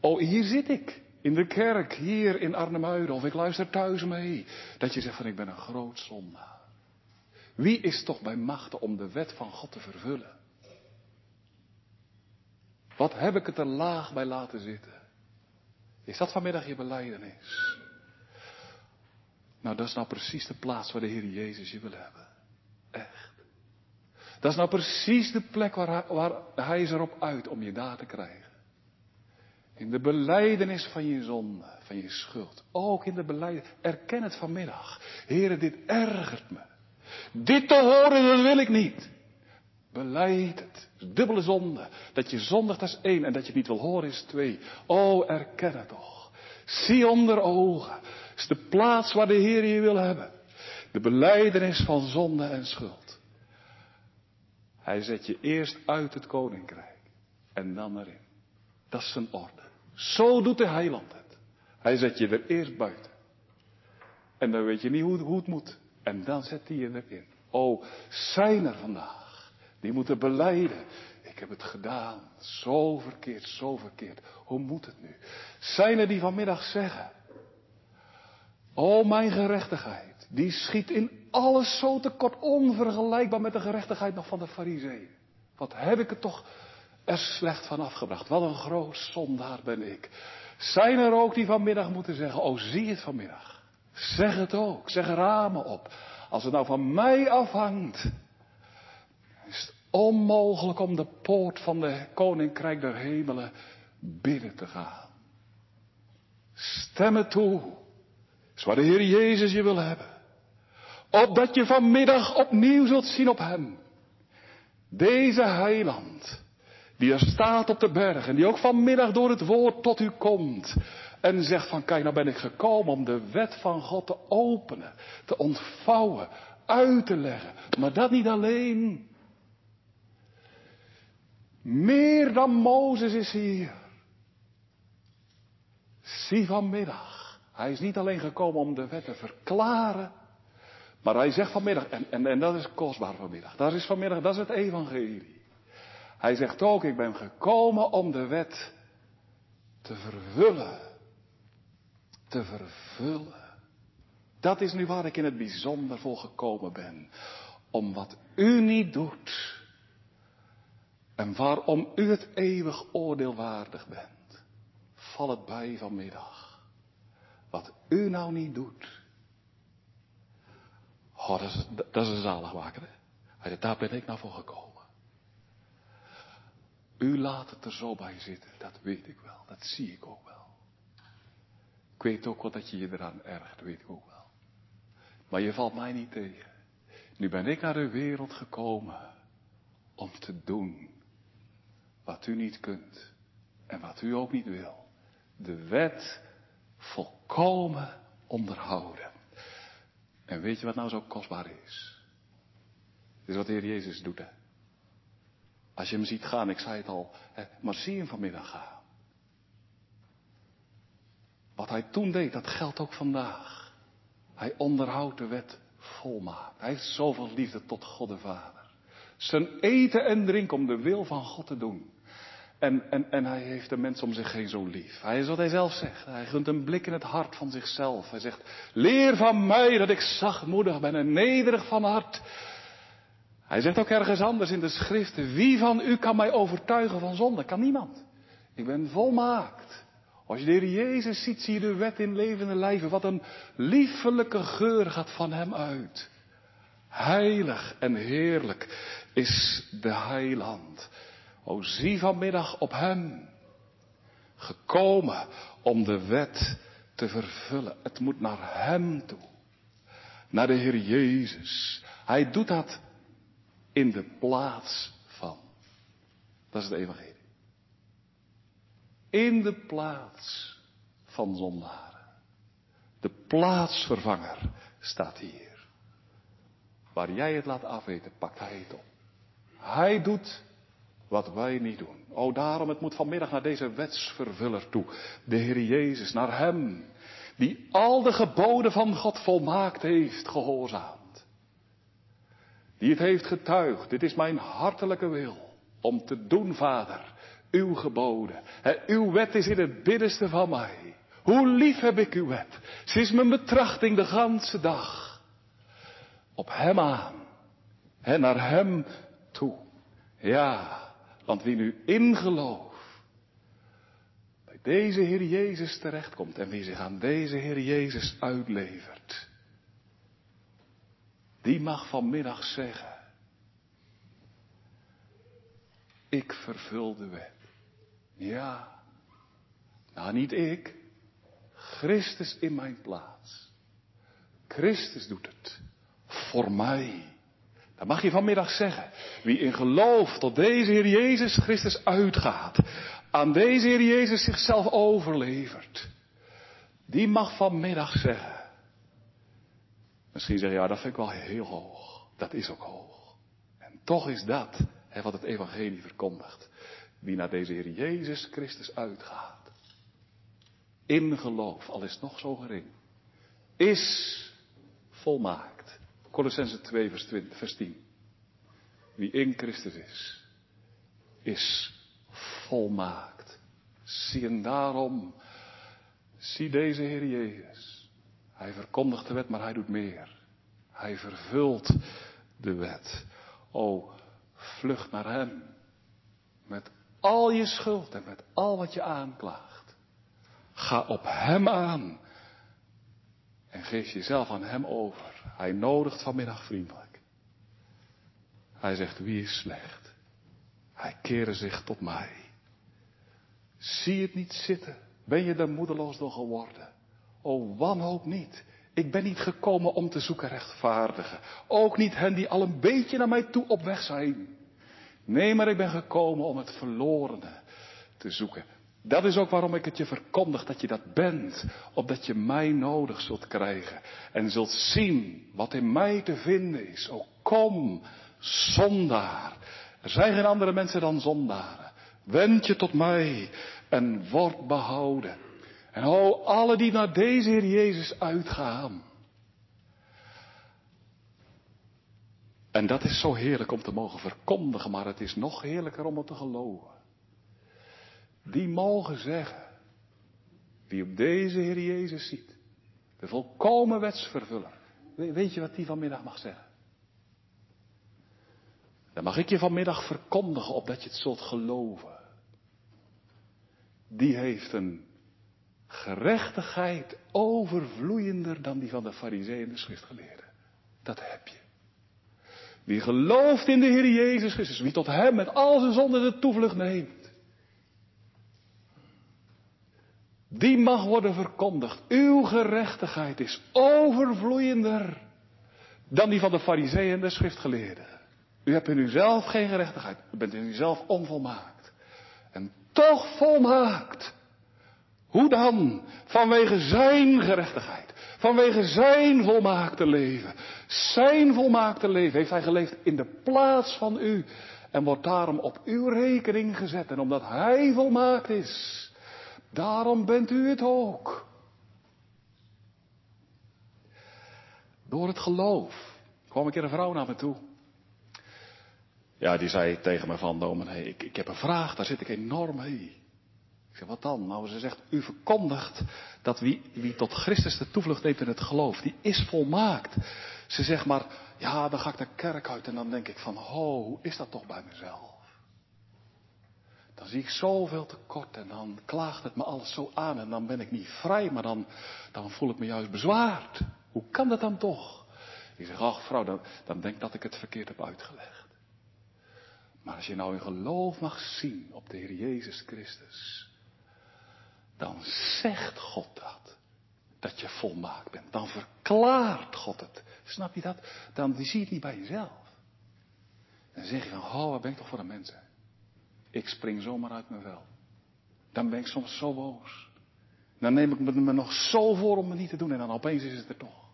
Oh, hier zit ik. In de kerk, hier in Arnhemuiden. Of ik luister thuis mee. Dat je zegt van ik ben een groot zondaar. Wie is toch bij machten om de wet van God te vervullen? Wat heb ik het er laag bij laten zitten? Is dat vanmiddag je beleidenis? Nou, dat is nou precies de plaats waar de Heer Jezus je wil hebben. Echt. Dat is nou precies de plek waar hij, waar hij is erop uit om je daar te krijgen. In de beleidenis van je zonde, van je schuld. Ook in de beleidenis. Erken het vanmiddag. Heere, dit ergert me. Dit te horen, dat wil ik niet. Beleid het. Dubbele zonde. Dat je zondigt, dat is één. En dat je het niet wil horen is twee. Oh, erken het toch. Zie onder ogen. is de plaats waar de Heer je wil hebben. De beleidenis van zonde en schuld. Hij zet je eerst uit het koninkrijk. En dan erin. Dat is zijn orde. Zo doet de heiland het. Hij zet je er eerst buiten. En dan weet je niet hoe, hoe het moet. En dan zet hij je erin. Oh, zijn er vandaag die moeten beleiden. Ik heb het gedaan. Zo verkeerd, zo verkeerd. Hoe moet het nu? Zijn er die vanmiddag zeggen. O mijn gerechtigheid, die schiet in alles zo tekort, onvergelijkbaar met de gerechtigheid nog van de fariseeën. Wat heb ik er toch er slecht van afgebracht. Wat een groot zondaar ben ik. Zijn er ook die vanmiddag moeten zeggen, oh zie het vanmiddag. Zeg het ook, zeg ramen op. Als het nou van mij afhangt, is het onmogelijk om de poort van de koninkrijk der hemelen binnen te gaan. Stem het toe. is waar de Heer Jezus je wil hebben. Opdat je vanmiddag opnieuw zult zien op Hem. Deze heiland, die er staat op de berg en die ook vanmiddag door het woord tot u komt. En zegt van kijk, nou ben ik gekomen om de wet van God te openen, te ontvouwen, uit te leggen. Maar dat niet alleen. Meer dan Mozes is hier. Zie vanmiddag. Hij is niet alleen gekomen om de wet te verklaren. Maar hij zegt vanmiddag, en, en, en dat is kostbaar vanmiddag. Dat is vanmiddag, dat is het evangelie. Hij zegt ook, ik ben gekomen om de wet te vervullen. Te vervullen. Dat is nu waar ik in het bijzonder voor gekomen ben. Om wat u niet doet. En waarom u het eeuwig oordeel waardig bent. Val het bij vanmiddag. Wat u nou niet doet. Oh, dat is, dat is een zaligmaker. Hè? Daar ben ik nou voor gekomen. U laat het er zo bij zitten, dat weet ik wel, dat zie ik ook wel. Ik weet ook wel dat je je eraan ergt, weet ik ook wel. Maar je valt mij niet tegen. Nu ben ik naar de wereld gekomen om te doen wat u niet kunt en wat u ook niet wil. De wet volkomen onderhouden. En weet je wat nou zo kostbaar is? Dit is wat de Heer Jezus doet. Hè? Als je hem ziet gaan, ik zei het al, hè, maar zie hem vanmiddag gaan. Wat hij toen deed, dat geldt ook vandaag. Hij onderhoudt de wet volmaakt. Hij heeft zoveel liefde tot God de Vader. Zijn eten en drinken om de wil van God te doen. En, en, en hij heeft de mens om zich heen zo lief. Hij is wat hij zelf zegt. Hij gunt een blik in het hart van zichzelf. Hij zegt, leer van mij dat ik zachtmoedig ben en nederig van hart. Hij zegt ook ergens anders in de schriften, wie van u kan mij overtuigen van zonde? Kan niemand. Ik ben volmaakt. Als je de Heer Jezus ziet, zie je de wet in levende lijven. Wat een liefelijke geur gaat van hem uit. Heilig en heerlijk is de heiland. O zie vanmiddag op hem. Gekomen om de wet te vervullen. Het moet naar hem toe. Naar de Heer Jezus. Hij doet dat in de plaats van. Dat is het evangelie. In de plaats van zondaren. De plaatsvervanger staat hier. Waar jij het laat afweten, pakt hij het op. Hij doet wat wij niet doen. O daarom, het moet vanmiddag naar deze wetsvervuller toe. De Heer Jezus, naar Hem. Die al de geboden van God volmaakt heeft gehoorzaamd. Die het heeft getuigd. Dit is mijn hartelijke wil. Om te doen, Vader, uw geboden. uw wet is in het binnenste van mij. Hoe lief heb ik uw wet. Ze is mijn betrachting de ganse dag. Op Hem aan. En naar Hem toe. Ja, want wie nu in geloof bij deze Heer Jezus terechtkomt en wie zich aan deze Heer Jezus uitlevert, die mag vanmiddag zeggen, ik vervul de wet. Ja, nou niet ik, Christus in mijn plaats. Christus doet het voor mij. Dat mag je vanmiddag zeggen. Wie in geloof tot deze Heer Jezus Christus uitgaat, aan deze Heer Jezus zichzelf overlevert, die mag vanmiddag zeggen. Misschien zeg je, ja, dat vind ik wel heel hoog. Dat is ook hoog. En toch is dat hè, wat het Evangelie verkondigt. Wie naar deze Heer Jezus Christus uitgaat, in geloof, al is het nog zo gering, is volmaakt. Colossense 2, vers 10. Wie in Christus is, is volmaakt. Zie en daarom, zie deze Heer Jezus. Hij verkondigt de wet, maar hij doet meer. Hij vervult de wet. O, vlucht naar hem. Met al je schuld en met al wat je aanklaagt. Ga op hem aan. En geef jezelf aan hem over. Hij nodigt vanmiddag vriendelijk. Hij zegt, wie is slecht? Hij keren zich tot mij. Zie het niet zitten. Ben je er moedeloos door geworden? O, wanhoop niet. Ik ben niet gekomen om te zoeken rechtvaardigen. Ook niet hen die al een beetje naar mij toe op weg zijn. Nee, maar ik ben gekomen om het verlorene te zoeken. Dat is ook waarom ik het je verkondig dat je dat bent, opdat je mij nodig zult krijgen en zult zien wat in mij te vinden is. O kom, zondaar. Er zijn geen andere mensen dan zondaren. Wend je tot mij en word behouden. En o, alle die naar deze Heer Jezus uitgaan. En dat is zo heerlijk om te mogen verkondigen, maar het is nog heerlijker om het te geloven. Die mogen zeggen, wie op deze Heer Jezus ziet, de volkomen wetsvervuller. Weet je wat die vanmiddag mag zeggen? Dan mag ik je vanmiddag verkondigen opdat je het zult geloven. Die heeft een gerechtigheid overvloeiender dan die van de fariseeën en de schriftgeleerden. Dat heb je. Wie gelooft in de Heer Jezus Christus, wie tot Hem met al zijn zonden de toevlucht neemt. Die mag worden verkondigd. Uw gerechtigheid is overvloeiender dan die van de fariseeën en de schriftgeleerden. U hebt in uzelf geen gerechtigheid. U bent in uzelf onvolmaakt. En toch volmaakt. Hoe dan? Vanwege zijn gerechtigheid. Vanwege zijn volmaakte leven. Zijn volmaakte leven heeft hij geleefd in de plaats van u. En wordt daarom op uw rekening gezet. En omdat hij volmaakt is. Daarom bent u het ook. Door het geloof kwam een keer een vrouw naar me toe. Ja, die zei tegen me van, dominee, ik, ik heb een vraag, daar zit ik enorm mee. Ik zeg, wat dan? Nou, ze zegt, u verkondigt dat wie, wie tot Christus de toevlucht neemt in het geloof, die is volmaakt. Ze zegt maar, ja, dan ga ik de kerk uit en dan denk ik van, ho, hoe is dat toch bij mezelf? Dan zie ik zoveel tekort en dan klaagt het me alles zo aan en dan ben ik niet vrij, maar dan, dan voel ik me juist bezwaard. Hoe kan dat dan toch? Ik zeg, ach vrouw, dan, dan denk dat ik het verkeerd heb uitgelegd. Maar als je nou in geloof mag zien op de Heer Jezus Christus, dan zegt God dat. Dat je volmaakt bent. Dan verklaart God het. Snap je dat? Dan zie je het niet bij jezelf. Dan zeg je van, oh, wat ben ik toch voor een mens. Ik spring zomaar uit mijn vel. Dan ben ik soms zo boos. Dan neem ik me nog zo voor om het niet te doen en dan opeens is het er toch.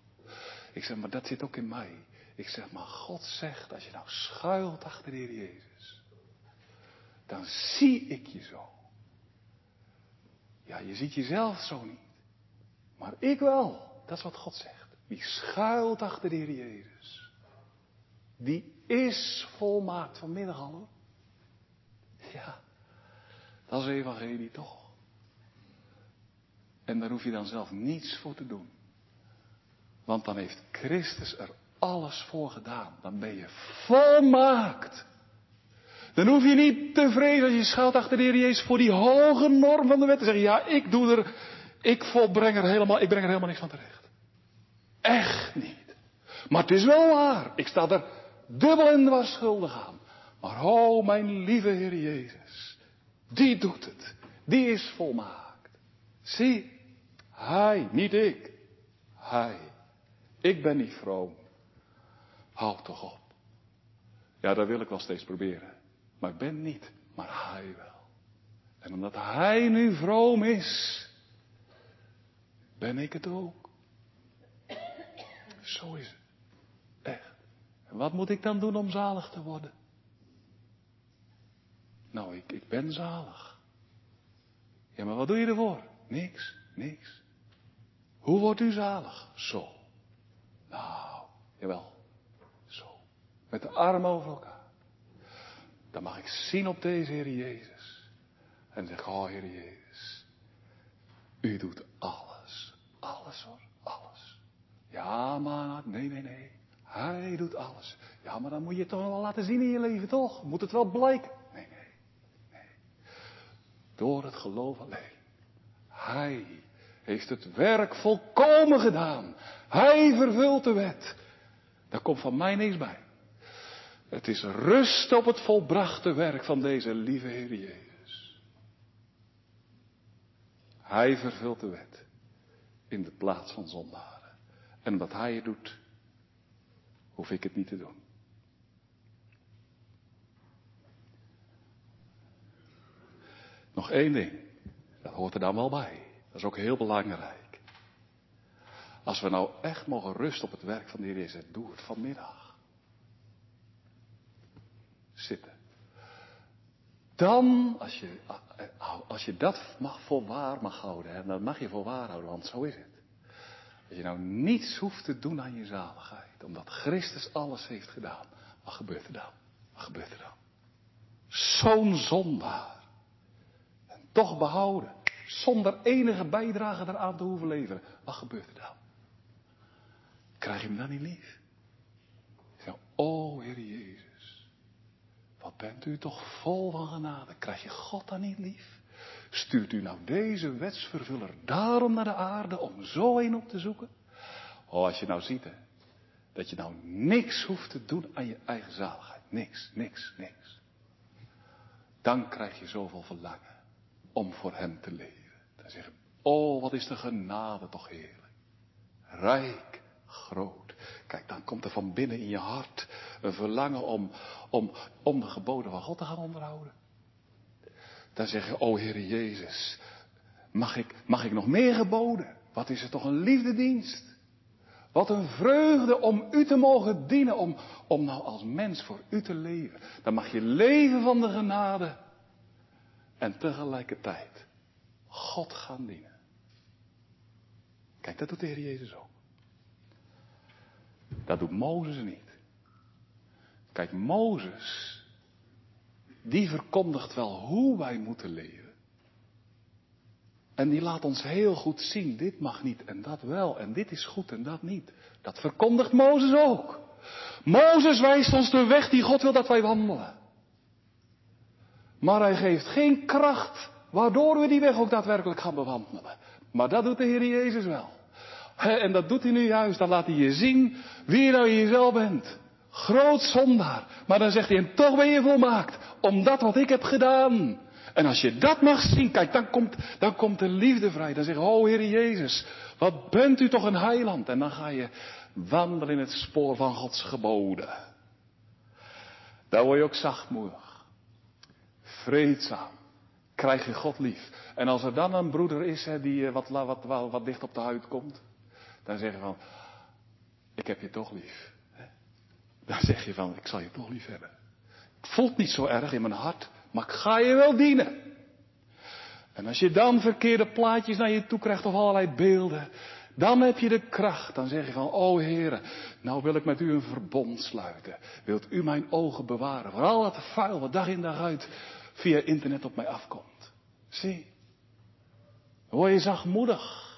Ik zeg, maar dat zit ook in mij. Ik zeg, maar God zegt, als je nou schuilt achter de Heer Jezus, dan zie ik je zo. Ja, je ziet jezelf zo niet. Maar ik wel. Dat is wat God zegt. Wie schuilt achter de Heer Jezus, die is volmaakt vanmiddag al. Ja, dat is evangelie toch. En daar hoef je dan zelf niets voor te doen. Want dan heeft Christus er alles voor gedaan. Dan ben je volmaakt. Dan hoef je niet te vrezen als je schuilt achter de Heer Jezus voor die hoge norm van de wet te zeggen, ja, ik doe er, ik volbreng er helemaal, ik breng er helemaal niks van terecht. Echt niet. Maar het is wel waar. Ik sta er dubbel en dwars schuldig aan. Maar oh, mijn lieve Heer Jezus, die doet het. Die is volmaakt. Zie, Hij, niet ik. Hij. Ik ben niet vroom. Houd toch op. Ja, dat wil ik wel steeds proberen. Maar ik ben niet, maar hij wel. En omdat hij nu vroom is, ben ik het ook. Zo is het. Echt. En wat moet ik dan doen om zalig te worden? Nou, ik, ik ben zalig. Ja, maar wat doe je ervoor? Niks, niks. Hoe wordt u zalig? Zo. Nou, jawel. Zo. Met de armen over elkaar. Dan mag ik zien op deze Heer Jezus. En zeg, oh Heer Jezus. U doet alles. Alles hoor. Alles. Ja, maar nee, nee, nee. Hij doet alles. Ja, maar dan moet je het toch wel laten zien in je leven, toch? Moet het wel blijken? Door het geloof alleen. Hij heeft het werk volkomen gedaan. Hij vervult de wet. Daar komt van mij niks bij. Het is rust op het volbrachte werk van deze lieve Heer Jezus. Hij vervult de wet in de plaats van zondaren. En omdat Hij het doet, hoef ik het niet te doen. Nog één ding, dat hoort er dan wel bij. Dat is ook heel belangrijk. Als we nou echt mogen rusten op het werk van de Heer Jezus, doe het vanmiddag. Zitten. Dan, als je, als je dat mag voor waar mag houden, hè, dan mag je voor waar houden, want zo is het. Dat je nou niets hoeft te doen aan je zaligheid, omdat Christus alles heeft gedaan. Wat gebeurt er dan? Wat gebeurt er dan? Zo'n zondaar. Toch behouden. Zonder enige bijdrage eraan te hoeven leveren. Wat gebeurt er dan? Krijg je hem dan niet lief? Zeg, oh Heer Jezus, wat bent u toch vol van genade. Krijg je God dan niet lief? Stuurt u nou deze wetsvervuller daarom naar de aarde om zo een op te zoeken? Oh, als je nou ziet, hè, dat je nou niks hoeft te doen aan je eigen zaligheid. Niks, niks, niks. Dan krijg je zoveel verlangen om voor hem te leven. Dan zeg je, oh, wat is de genade toch heerlijk. Rijk, groot. Kijk, dan komt er van binnen in je hart een verlangen om, om, om de geboden van God te gaan onderhouden. Dan zeg je, o Heere Jezus, mag ik, mag ik nog meer geboden? Wat is het toch een liefdedienst? Wat een vreugde om u te mogen dienen, om, om nou als mens voor u te leven. Dan mag je leven van de genade en tegelijkertijd God gaan dienen. Kijk, dat doet de Heer Jezus ook. Dat doet Mozes niet. Kijk, Mozes, die verkondigt wel hoe wij moeten leven. En die laat ons heel goed zien, dit mag niet en dat wel, en dit is goed en dat niet. Dat verkondigt Mozes ook. Mozes wijst ons de weg die God wil dat wij wandelen. Maar hij geeft geen kracht waardoor we die weg ook daadwerkelijk gaan bewandelen. Maar dat doet de Heer Jezus wel. En dat doet hij nu juist, dan laat hij je zien wie nou jezelf bent. Groot zondaar. Maar dan zegt hij, en toch ben je volmaakt. Om dat wat ik heb gedaan. En als je dat mag zien, kijk, dan komt, dan komt de liefde vrij. Dan zeg je, oh Heer Jezus, wat bent u toch een heiland. En dan ga je wandelen in het spoor van Gods geboden. Daar word je ook zachtmoedig. Vreedzaam. Krijg je God lief. En als er dan een broeder is hè, die wat, wat, wat, wat dicht op de huid komt. Dan zeg je van, ik heb je toch lief. Dan zeg je van, ik zal je toch lief hebben. Het voelt niet zo erg in mijn hart, maar ik ga je wel dienen. En als je dan verkeerde plaatjes naar je toe krijgt of allerlei beelden, dan heb je de kracht. Dan zeg je van, o Heere, nou wil ik met u een verbond sluiten. Wilt u mijn ogen bewaren voor al dat vuil wat dag in dag uit via internet op mij afkomt. Zie, dan word je zachtmoedig,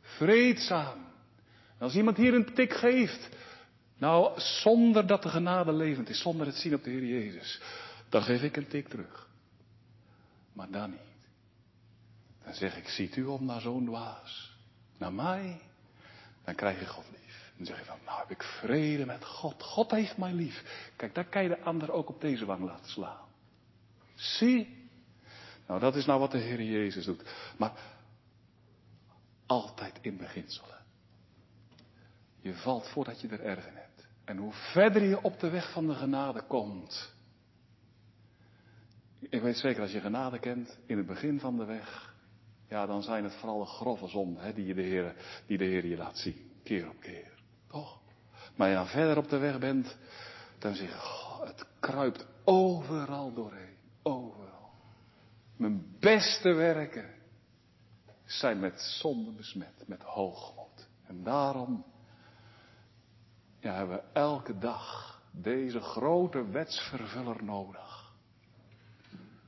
vreedzaam. En als iemand hier een tik geeft, nou, zonder dat de genade levend is, zonder het zien op de Heer Jezus, dan geef ik een tik terug. Maar dan niet. Dan zeg ik, ziet u om naar zo'n dwaas, naar mij, dan krijg je God lief. Dan zeg je van, nou heb ik vrede met God. God heeft mij lief. Kijk, daar kan je de ander ook op deze wang laten slaan. Zie. Nou, dat is nou wat de Heer Jezus doet. Maar altijd in beginselen. Je valt voordat je er erg in hebt. En hoe verder je op de weg van de genade komt. Ik weet zeker, als je genade kent, in het begin van de weg, ja, dan zijn het vooral de grove zonden hè, die, de Heer, die de Heer je laat zien, keer op keer. Toch? Maar je dan verder op de weg bent, dan zeg je, het kruipt overal doorheen. Overal. Mijn beste werken zijn met zonde besmet, met hoogmoed. En daarom ja, hebben we elke dag deze grote wetsvervuller nodig.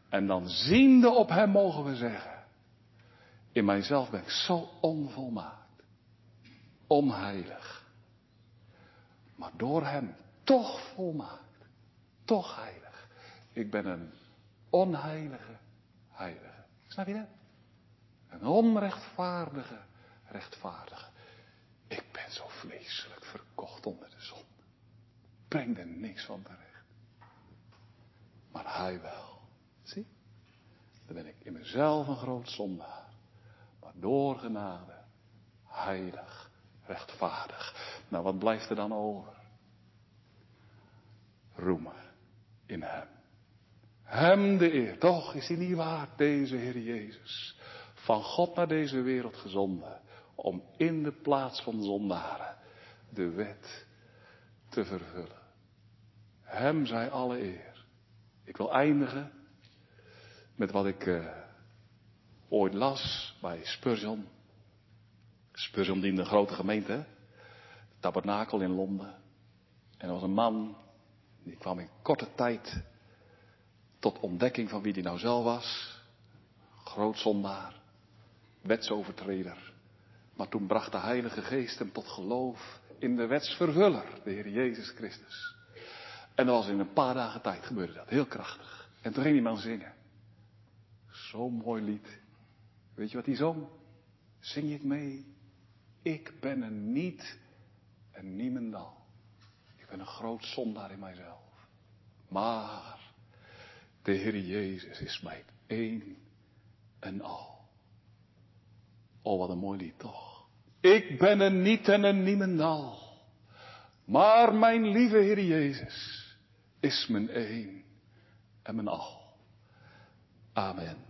En dan ziende op hem mogen we zeggen, in mijzelf ben ik zo onvolmaakt, onheilig. maar door Hem toch volmaakt, toch heilig. Ik ben een onheilige heilige. Snap je dat? Een onrechtvaardige rechtvaardige. Ik ben zo vleeselijk verkocht onder de zon. Breng er niks van terecht. Maar hij wel. Zie? Dan ben ik in mezelf een groot zondaar. Maar door genade, heilig, rechtvaardig. Nou, wat blijft er dan over? Roemen in hem. Hem de eer. Toch is hij niet waard, deze Heer Jezus. Van God naar deze wereld gezonden. Om in de plaats van zondaren de wet te vervullen. Hem zij alle eer. Ik wil eindigen met wat ik uh, ooit las bij Spurgeon. Spurgeon diende een grote gemeente, tabernakel in Londen. En er was een man, die kwam in korte tijd tot ontdekking van wie die nou zelf was. Groot zondaar, wetsovertreder. Maar toen bracht de Heilige Geest hem tot geloof in de wetsvervuller, de Heer Jezus Christus. En dat was in een paar dagen tijd gebeurde dat, heel krachtig. En toen ging die man zingen. Zo'n mooi lied. Weet je wat hij zong? Zing je het mee? Ik ben een niet en niemendal. Ik ben een groot zondaar in mijzelf. Maar de Heer Jezus is mijn één en al. Oh, wat een mooi lied toch. Ik ben een niet en een niemendal. Maar mijn lieve Heer Jezus is mijn één en mijn al. Amen.